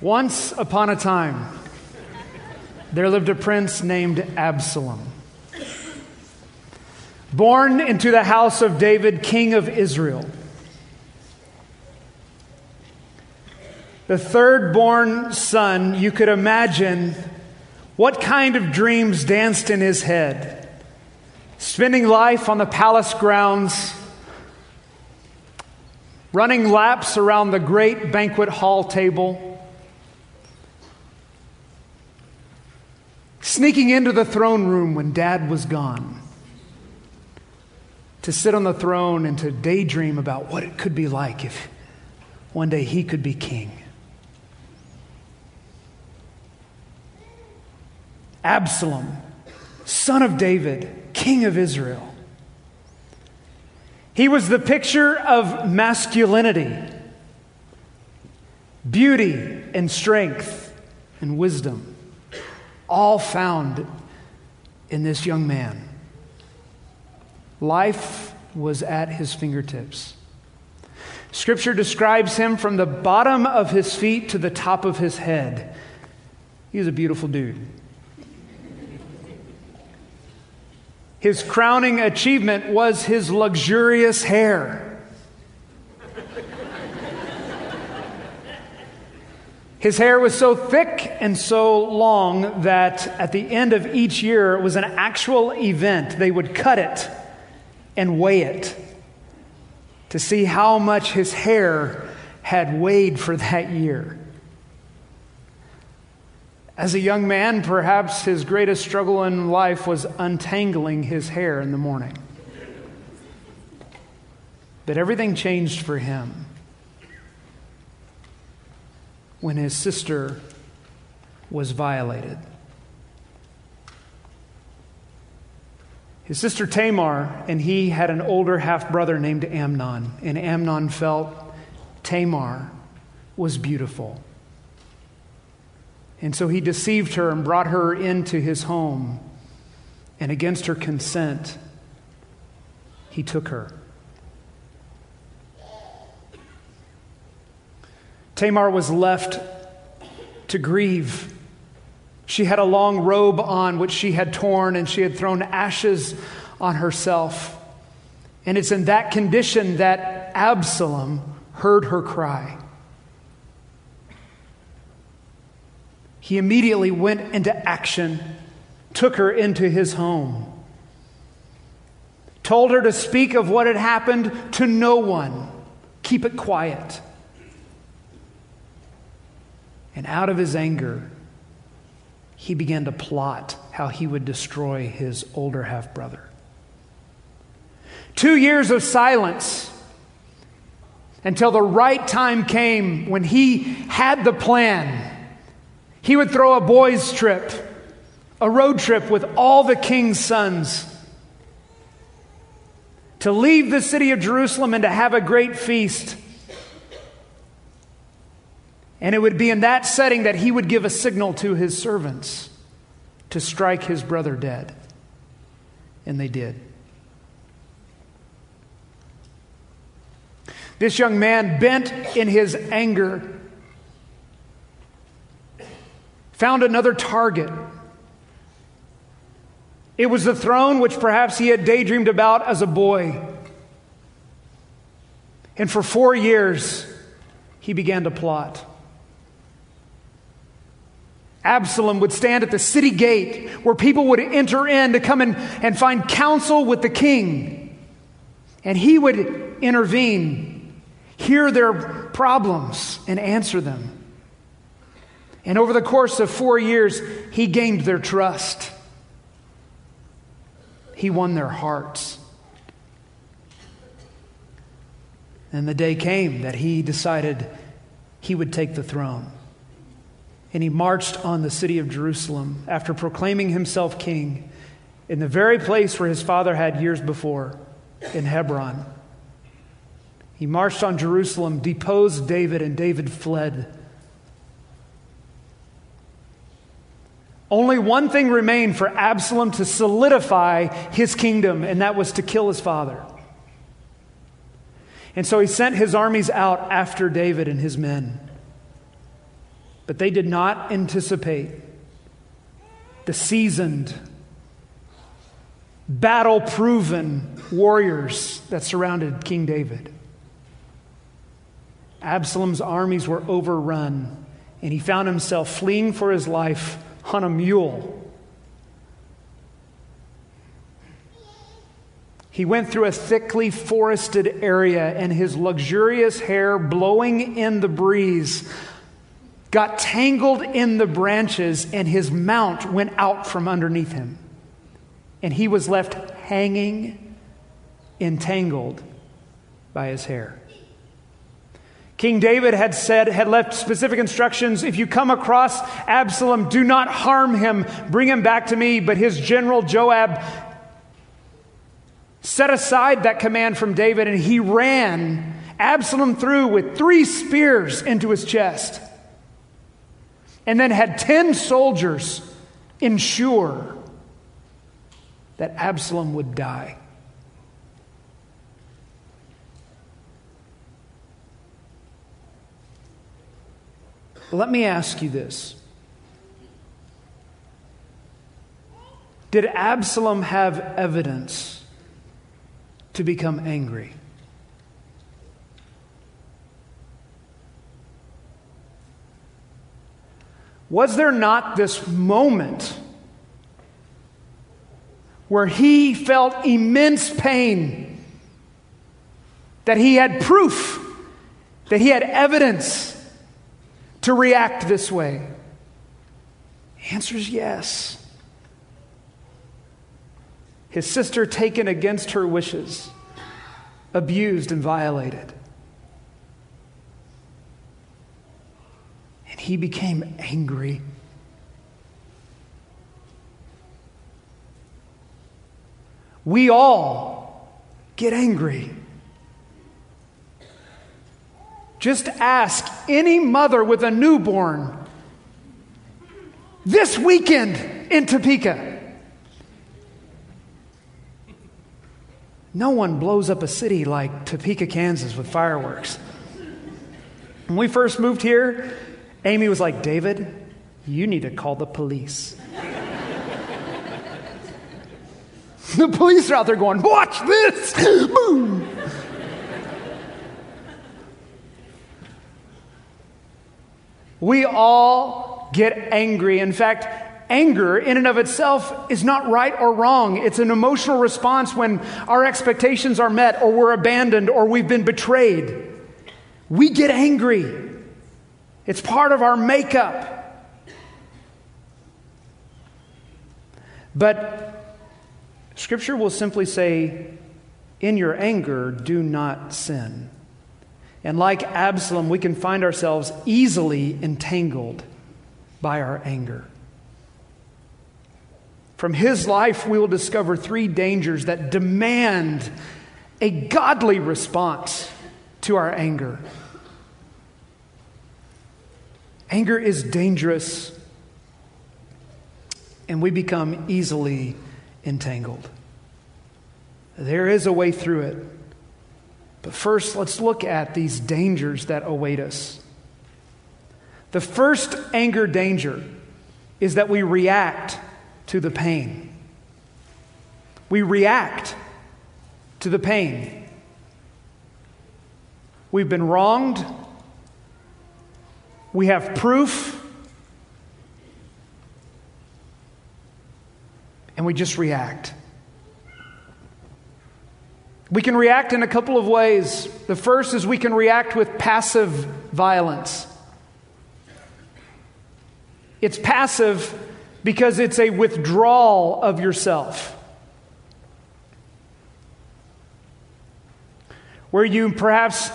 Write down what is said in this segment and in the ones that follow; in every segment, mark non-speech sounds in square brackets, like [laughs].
Once upon a time, there lived a prince named Absalom. Born into the house of David, king of Israel. The third born son, you could imagine what kind of dreams danced in his head. Spending life on the palace grounds, running laps around the great banquet hall table sneaking into the throne room when dad was gone, to sit on the throne and to daydream about what it could be like if one day he could be king. Absalom, son of David, king of Israel. He was the picture of masculinity, beauty, and strength, and wisdom all found in this young man. Life was at his fingertips. Scripture describes him from the bottom of his feet to the top of his head. He was a beautiful dude. His crowning achievement was his luxurious hair. His hair was so thick and so long that at the end of each year, it was an actual event. They would cut it and weigh it to see how much his hair had weighed for that year. As a young man, perhaps his greatest struggle in life was untangling his hair in the morning. But everything changed for him when his sister was violated. His sister Tamar and he had an older half brother named Amnon, and Amnon felt Tamar was beautiful. And so he deceived her and brought her into his home, and against her consent, he took her. Tamar was left to grieve. She had a long robe on, which she had torn, and she had thrown ashes on herself. And it's in that condition that Absalom heard her cry. He immediately went into action, took her into his home, told her to speak of what had happened to no one, keep it quiet. And out of his anger, he began to plot how he would destroy his older half brother. Two years of silence until the right time came when he had the plan. He would throw a boys' trip, a road trip with all the king's sons to leave the city of Jerusalem and to have a great feast. And it would be in that setting that he would give a signal to his servants to strike his brother dead. And they did. This young man, bent in his anger, found another target. It was the throne which perhaps he had daydreamed about as a boy. And for four years, he began to plot. Absalom would stand at the city gate where people would enter in to come and, and find counsel with the king. And he would intervene, hear their problems, and answer them. And over the course of four years, he gained their trust. He won their hearts. And the day came that he decided he would take the throne and he marched on the city of Jerusalem after proclaiming himself king in the very place where his father had years before, in Hebron. He marched on Jerusalem, deposed David, and David fled. Only one thing remained for Absalom to solidify his kingdom, and that was to kill his father. And so he sent his armies out after David and his men. But they did not anticipate the seasoned, battle proven warriors that surrounded King David. Absalom's armies were overrun, and he found himself fleeing for his life on a mule. He went through a thickly forested area, and his luxurious hair blowing in the breeze got tangled in the branches, and his mount went out from underneath him. And he was left hanging, entangled by his hair. King David had said, had left specific instructions if you come across Absalom, do not harm him, bring him back to me. But his general Joab set aside that command from David and he ran Absalom through with three spears into his chest and then had 10 soldiers ensure that Absalom would die. Let me ask you this. Did Absalom have evidence to become angry? Was there not this moment where he felt immense pain, that he had proof, that he had evidence to react this way? The answer is yes. His sister taken against her wishes, abused and violated. He became angry. We all get angry. Just ask any mother with a newborn this weekend in Topeka. No one blows up a city like Topeka, Kansas with fireworks. When we first moved here, Amy was like, David, you need to call the police. [laughs] the police are out there going, Watch this! [laughs] Boom! we all get angry. In fact, anger in and of itself is not right or wrong. It's an emotional response when our expectations are met or we're abandoned or we've been betrayed. We get angry. It's part of our makeup. But Scripture will simply say, in your anger, do not sin. And like Absalom, we can find ourselves easily entangled by our anger. From his life, we will discover three dangers that demand a godly response to our anger. Anger is dangerous, and we become easily entangled. There is a way through it. But first, let's look at these dangers that await us. The first anger danger is that we react to the pain. We react to the pain. We've been wronged. We have proof. And we just react. We can react in a couple of ways. The first is we can react with passive violence. It's passive because it's a withdrawal of yourself. Where you perhaps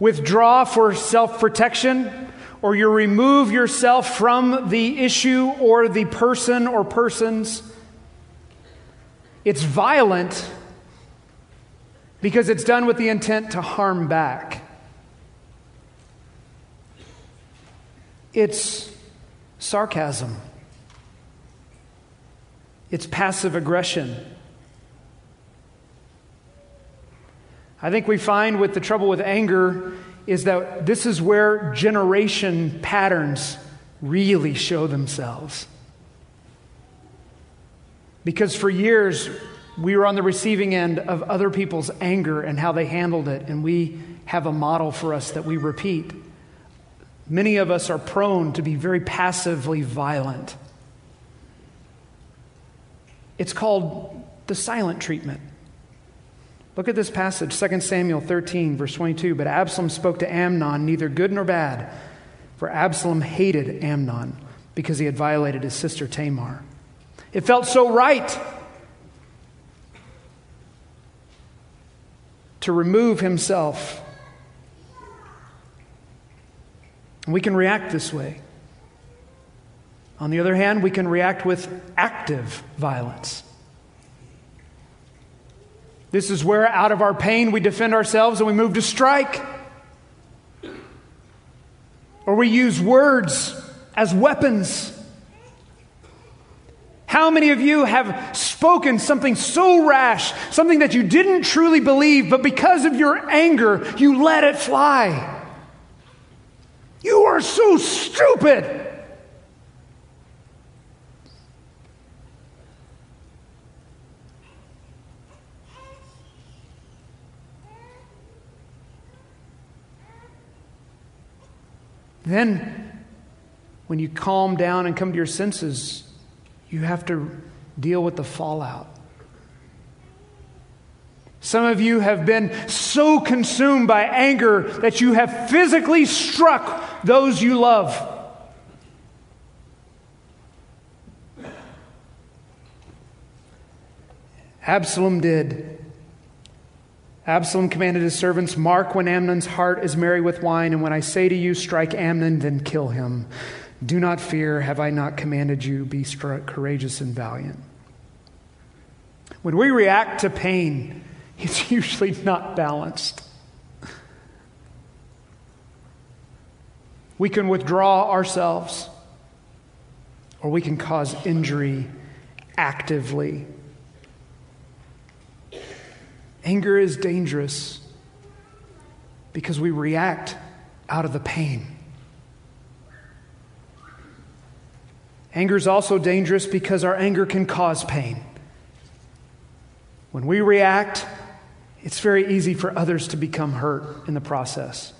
withdraw for self protection or you remove yourself from the issue or the person or persons. It's violent because it's done with the intent to harm back. It's sarcasm. It's passive aggression. I think we find with the trouble with anger is that this is where generation patterns really show themselves. Because for years, we were on the receiving end of other people's anger and how they handled it, and we have a model for us that we repeat. Many of us are prone to be very passively violent. It's called the silent treatment. Look at this passage, 2 Samuel 13, verse 22. But Absalom spoke to Amnon, neither good nor bad, for Absalom hated Amnon because he had violated his sister Tamar. It felt so right to remove himself. We can react this way. On the other hand, we can react with active violence. This is where, out of our pain, we defend ourselves and we move to strike. Or we use words as weapons. How many of you have spoken something so rash, something that you didn't truly believe, but because of your anger, you let it fly? You are so stupid. Then, when you calm down and come to your senses, you have to deal with the fallout. Some of you have been so consumed by anger that you have physically struck those you love. Absalom did. Absalom commanded his servants, Mark when Amnon's heart is merry with wine, and when I say to you, strike Amnon, then kill him. Do not fear, have I not commanded you? Be courageous and valiant. When we react to pain, [laughs] it's usually not balanced. We can withdraw ourselves, or we can cause injury actively. Anger is dangerous because we react out of the pain. Anger is also dangerous because our anger can cause pain. When we react, it's very easy for others to become hurt in the process.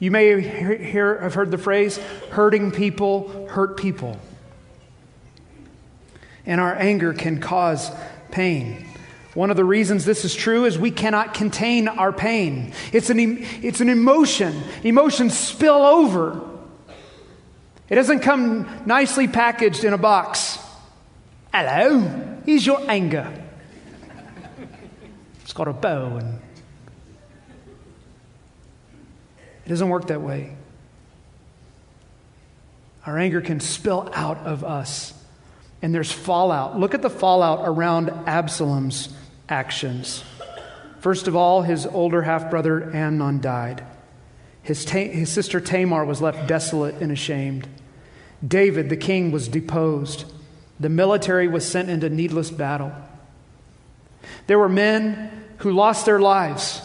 You may hear, have heard the phrase, hurting people hurt people. And our anger can cause pain. One of the reasons this is true is we cannot contain our pain. It's an, it's an emotion. Emotions spill over. It doesn't come nicely packaged in a box. Hello, here's your anger. It's got a bow and it doesn't work that way. Our anger can spill out of us, and there's fallout. Look at the fallout around Absalom's actions. First of all, his older half brother Amnon died. His, ta- his sister Tamar was left desolate and ashamed. David, the king, was deposed. The military was sent into needless battle. There were men who lost their lives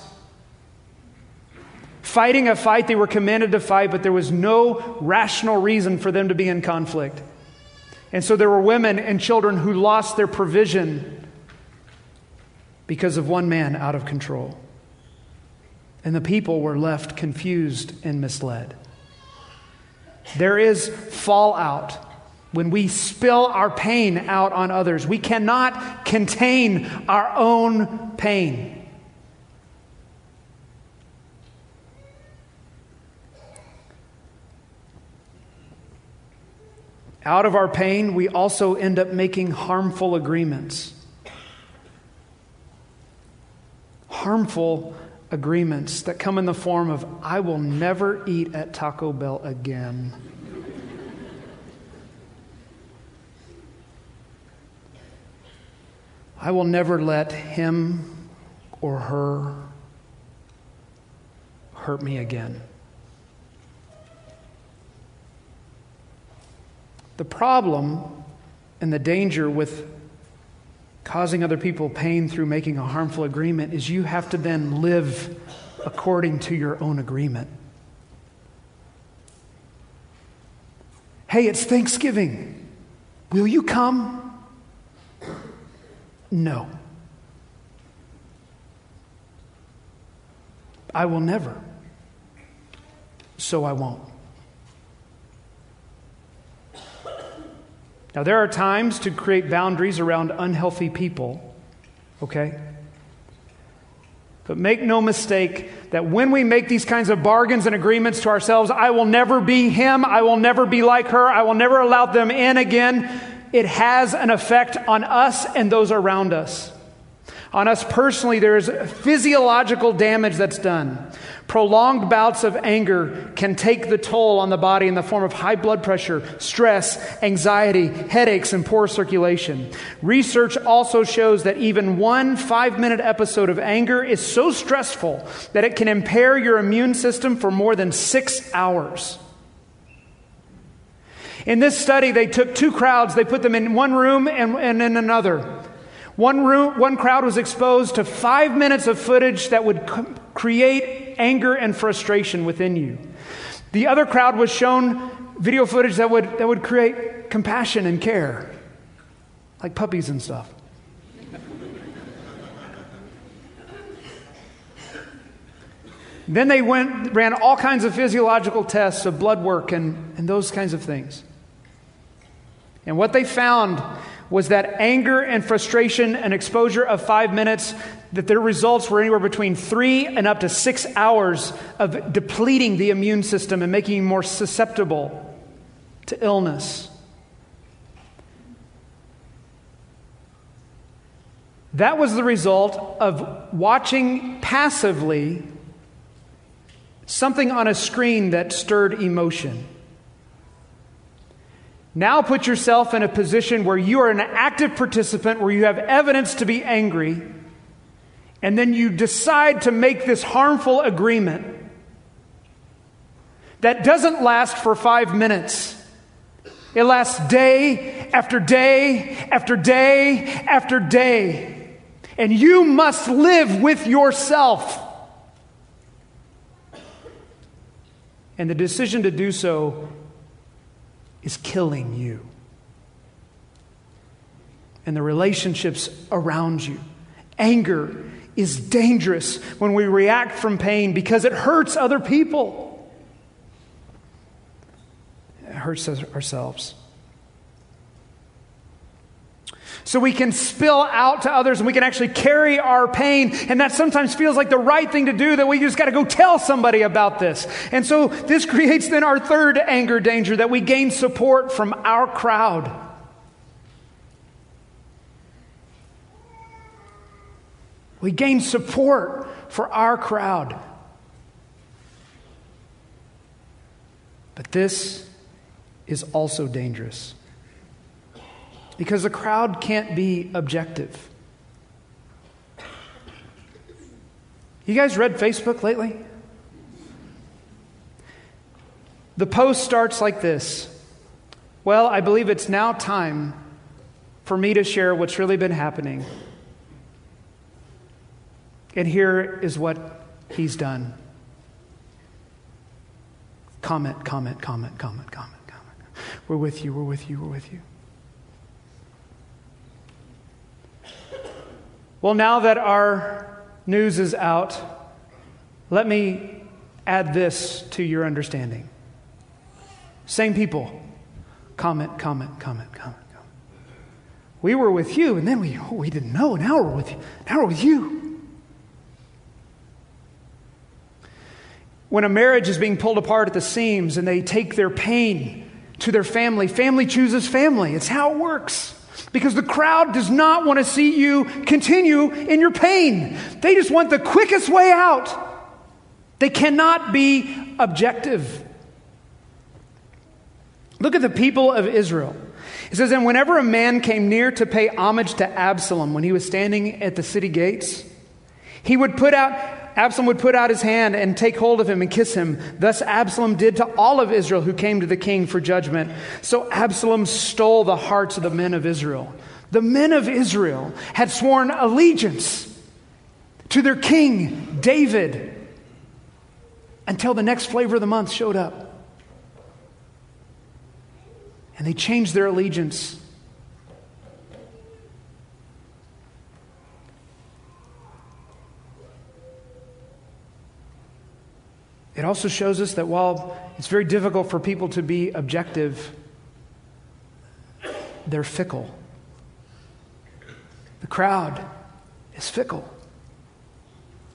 fighting a fight they were commanded to fight, but there was no rational reason for them to be in conflict. And so there were women and children who lost their provision because of one man out of control. And the people were left confused and misled. There is fallout when we spill our pain out on others. We cannot contain our own pain. Out of our pain, we also end up making harmful agreements. Harmful agreements that come in the form of, I will never eat at Taco Bell again. I will never let him or her hurt me again. The problem and the danger with causing other people pain through making a harmful agreement is you have to then live according to your own agreement. Hey, it's Thanksgiving. Will you come? No. I will never. So I won't. Now, there are times to create boundaries around unhealthy people, okay? But make no mistake that when we make these kinds of bargains and agreements to ourselves, I will never be him, I will never be like her, I will never allow them in again, it has an effect on us and those around us. On us personally, there is physiological damage that's done. Prolonged bouts of anger can take the toll on the body in the form of high blood pressure, stress, anxiety, headaches, and poor circulation. Research also shows that even one five minute episode of anger is so stressful that it can impair your immune system for more than six hours. In this study, they took two crowds, they put them in one room and, and in another. One, room, one crowd was exposed to five minutes of footage that would create anger and frustration within you. The other crowd was shown video footage that would, that would create compassion and care, like puppies and stuff. then they went, ran all kinds of physiological tests of blood work and, and those kinds of things. And what they found was that anger and frustration and exposure of five minutes that their results were anywhere between three and up to six hours of depleting the immune system and making you more susceptible to illness. That was the result of watching passively something on a screen that stirred emotion. Now put yourself in a position where you are an active participant, where you have evidence to be angry and then you decide to make this harmful agreement that doesn't last for five minutes. It lasts day after day after day after day. And you must live with yourself. And the decision to do so is killing you and the relationships around you. Anger is dangerous when we react from pain because it hurts other people. It hurts ourselves. So we can spill out to others and we can actually carry our pain. And that sometimes feels like the right thing to do, that we just got to go tell somebody about this. And so this [laughs] creates then our third anger danger that we gain support from our crowd. We gain support for our crowd. But this is also dangerous because the crowd can't be objective. You guys read Facebook lately? The post starts like this Well, I believe it's now time for me to share what's really been happening and here is what he's done comment, comment, comment, comment, comment, comment. We're with you, we're with you, we're with you. Well, now that our news is out, let me add this to your understanding. Same people. Comment, comment, comment, comment, comment. We were with you, and then we, oh, we didn't know. Now we're with you. Now we're with you. When a marriage is being pulled apart at the seams and they take their pain to their family, family chooses family. It's how it works. Because the crowd does not want to see you continue in your pain. They just want the quickest way out. They cannot be objective. Look at the people of Israel. It says, And whenever a man came near to pay homage to Absalom when he was standing at the city gates, he would put out Absalom would put out his hand and take hold of him and kiss him. Thus Absalom did to all of Israel who came to the king for judgment. So Absalom stole the hearts of the men of Israel. The men of Israel had sworn allegiance to their king, David, until the next flavor of the month showed up. and they changed their allegiance. It also shows us that while it's very difficult for people to be objective, they're fickle. The crowd is fickle,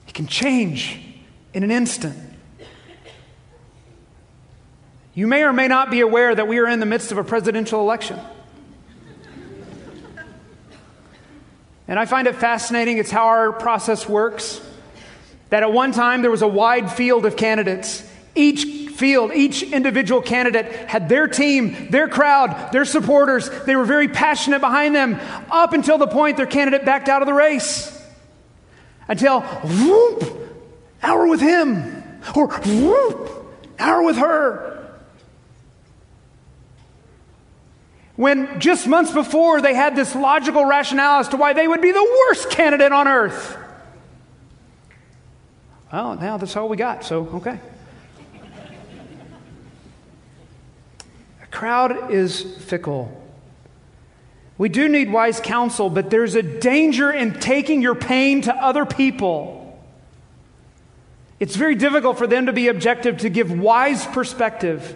it can change in an instant. You may or may not be aware that we are in the midst of a presidential election. And I find it fascinating. It's how our process works. That at one time there was a wide field of candidates. Each field, each individual candidate had their team, their crowd, their supporters. They were very passionate behind them up until the point their candidate backed out of the race. Until, whoop, hour with him, or whoop, hour with her. When just months before they had this logical rationale as to why they would be the worst candidate on earth. Well, now that's all we got, so okay. A crowd is fickle. We do need wise counsel, but there's a danger in taking your pain to other people. It's very difficult for them to be objective, to give wise perspective,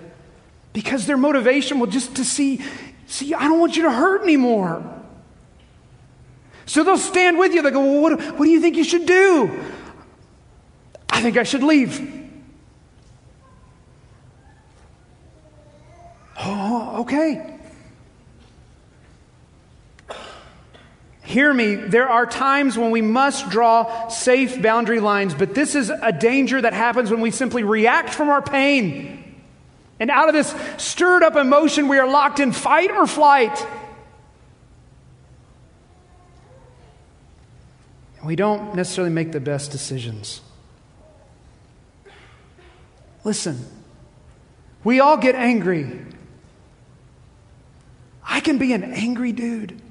because their motivation will just to see, see, I don't want you to hurt anymore. So they'll stand with you. They go, well, what, what do you think you should do? I think I should leave. Oh, okay. Hear me, there are times when we must draw safe boundary lines, but this is a danger that happens when we simply react from our pain. And out of this stirred up emotion, we are locked in fight or flight. We don't necessarily make the best decisions. Listen, we all get angry. I can be an angry dude.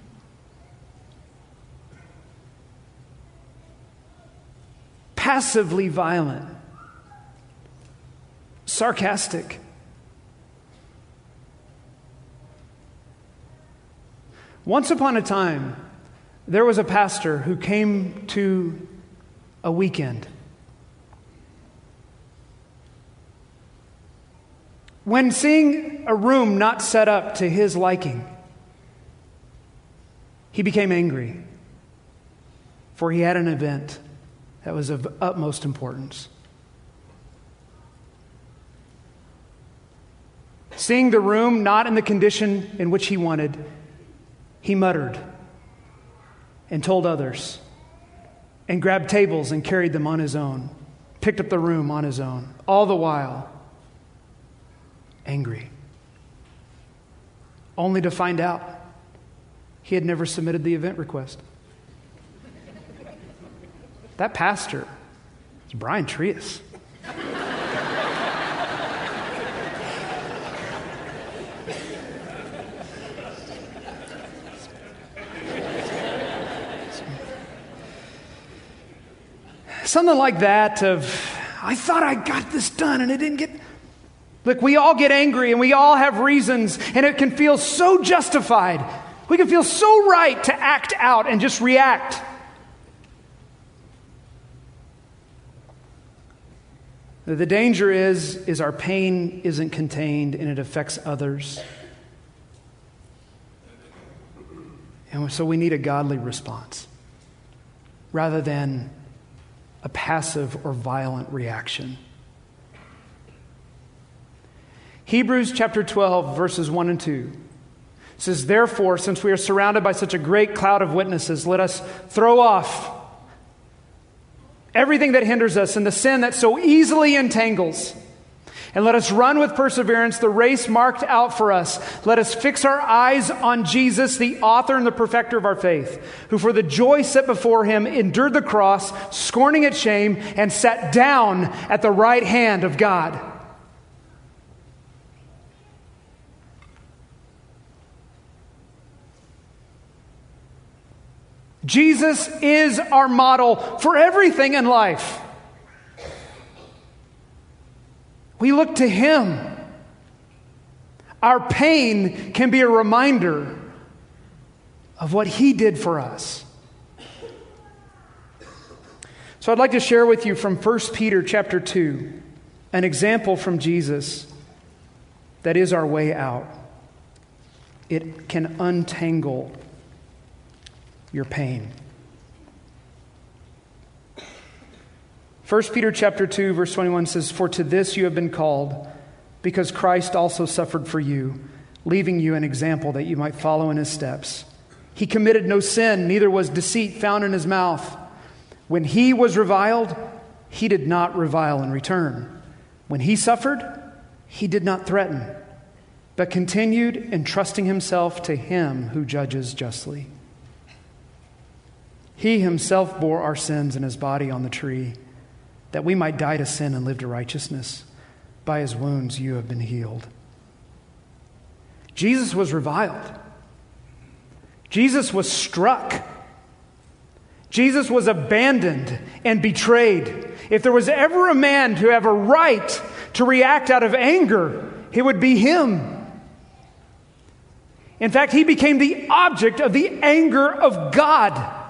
Passively violent, sarcastic. Once upon a time, there was a pastor who came to a weekend. When seeing a room not set up to his liking, he became angry, for he had an event that was of utmost importance. Seeing the room not in the condition in which he wanted, he muttered and told others, and grabbed tables and carried them on his own, picked up the room on his own, all the while angry, only to find out he had never submitted the event request. That pastor is Brian Trias. Something like that of, I thought I got this done and it didn't get Look, we all get angry and we all have reasons, and it can feel so justified. We can feel so right to act out and just react. The danger is, is our pain isn't contained and it affects others. And so we need a godly response rather than a passive or violent reaction. Hebrews chapter 12, verses 1 and 2 says, Therefore, since we are surrounded by such a great cloud of witnesses, let us throw off everything that hinders us and the sin that so easily entangles. And let us run with perseverance the race marked out for us. Let us fix our eyes on Jesus, the author and the perfecter of our faith, who for the joy set before him endured the cross, scorning its shame, and sat down at the right hand of God. Jesus is our model for everything in life. We look to Him. Our pain can be a reminder of what He did for us. So I'd like to share with you from 1 Peter chapter 2 an example from Jesus that is our way out. It can untangle your pain. 1 Peter chapter 2 verse 21 says for to this you have been called because Christ also suffered for you leaving you an example that you might follow in his steps. He committed no sin neither was deceit found in his mouth. When he was reviled he did not revile in return. When he suffered he did not threaten but continued entrusting himself to him who judges justly. He himself bore our sins in his body on the tree that we might die to sin and live to righteousness. By his wounds you have been healed. Jesus was reviled. Jesus was struck. Jesus was abandoned and betrayed. If there was ever a man to have a right to react out of anger, it would be him. In fact, he became the object of the anger of God.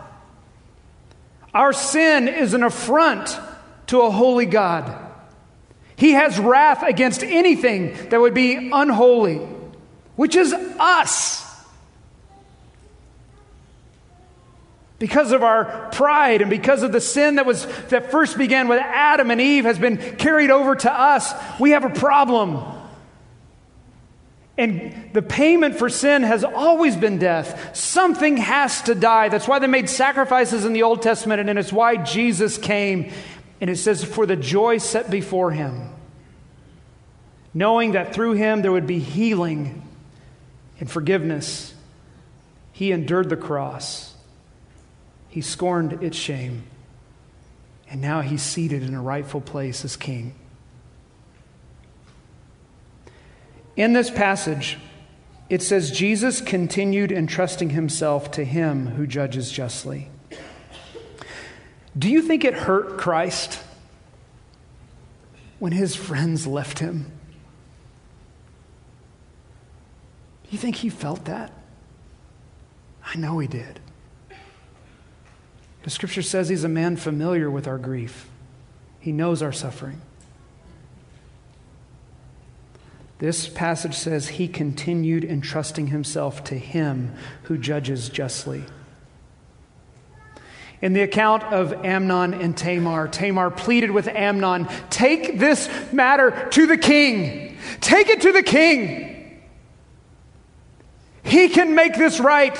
Our sin is an affront to a holy God. He has wrath against anything that would be unholy, which is us. Because of our pride and because of the sin that was that first began with Adam and Eve has been carried over to us, we have a problem. And the payment for sin has always been death. Something has to die. That's why they made sacrifices in the Old Testament, and it's why Jesus came and it says, For the joy set before him, knowing that through him there would be healing and forgiveness, he endured the cross. He scorned its shame. And now he's seated in a rightful place as king. In this passage, it says Jesus continued entrusting himself to him who judges justly. Do you think it hurt Christ when his friends left him? Do you think he felt that? I know he did. The scripture says he's a man familiar with our grief, he knows our suffering. This passage says he continued entrusting himself to him who judges justly. In the account of Amnon and Tamar, Tamar pleaded with Amnon, Take this matter to the king. Take it to the king. He can make this right.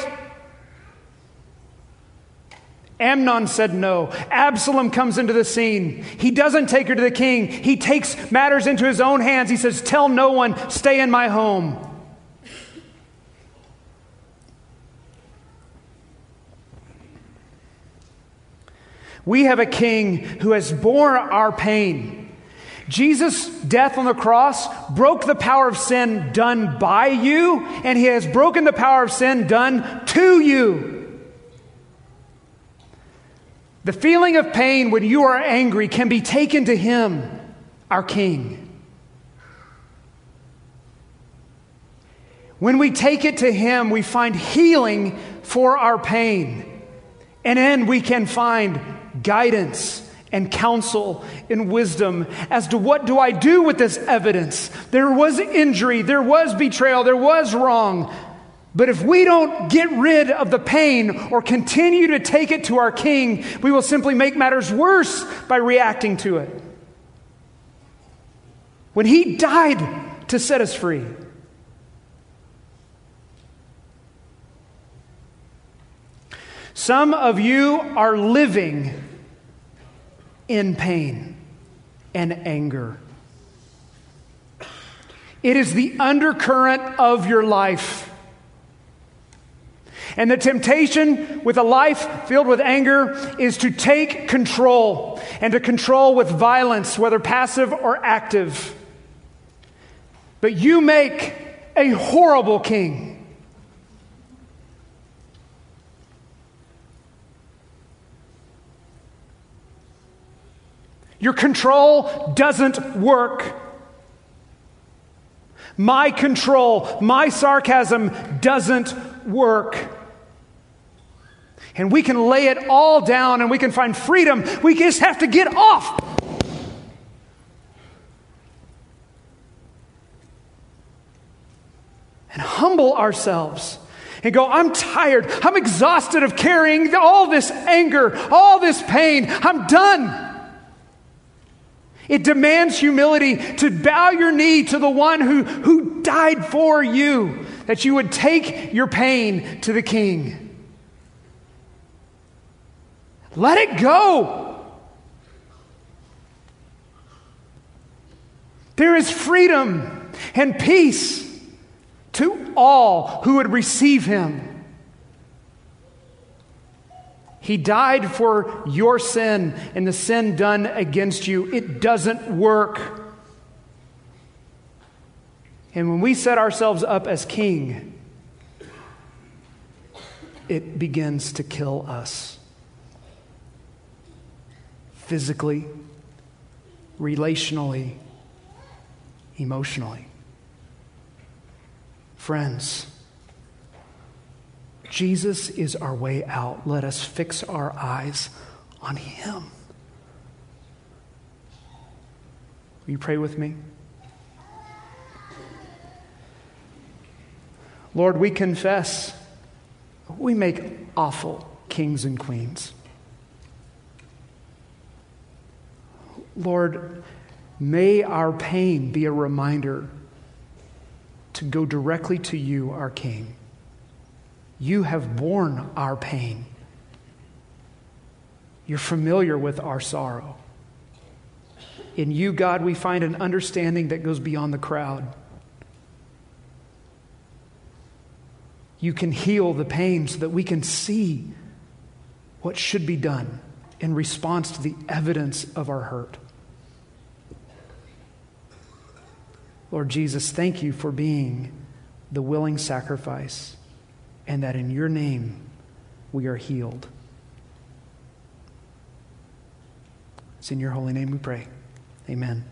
Amnon said no. Absalom comes into the scene. He doesn't take her to the king. He takes matters into his own hands. He says, Tell no one, stay in my home. We have a king who has borne our pain. Jesus' death on the cross broke the power of sin done by you, and he has broken the power of sin done to you. The feeling of pain when you are angry can be taken to him, our king. When we take it to him, we find healing for our pain. And then we can find guidance and counsel and wisdom as to what do I do with this evidence. There was injury, there was betrayal, there was wrong. But if we don't get rid of the pain or continue to take it to our king, we will simply make matters worse by reacting to it. When he died to set us free, some of you are living in pain and anger. It is the undercurrent of your life. And the temptation with a life filled with anger is to take control and to control with violence, whether passive or active. But you make a horrible king. Your control doesn't work. My control, my sarcasm doesn't work. And we can lay it all down and we can find freedom. We just have to get off. And humble ourselves and go, I'm tired. I'm exhausted of carrying all this anger, all this pain. I'm done. It demands humility to bow your knee to the one who, who died for you, that you would take your pain to the king. Let it go. There is freedom and peace to all who would receive him. He died for your sin and the sin done against you. It doesn't work. And when we set ourselves up as king, it begins to kill us physically, relationally, emotionally. Friends, Jesus is our way out. Let us fix our eyes on Him. Will you pray with me? Lord, we confess we make awful kings and queens. Lord, may our pain be a reminder to go directly to you, our King. You have borne our pain. You're familiar with our sorrow. In you, God, we find an understanding that goes beyond the crowd. You can heal the pain so that we can see what should be done in response to the evidence of our hurt. Lord Jesus, thank you for being the willing sacrifice and that in your name we are healed. It's in your holy name we pray. Amen.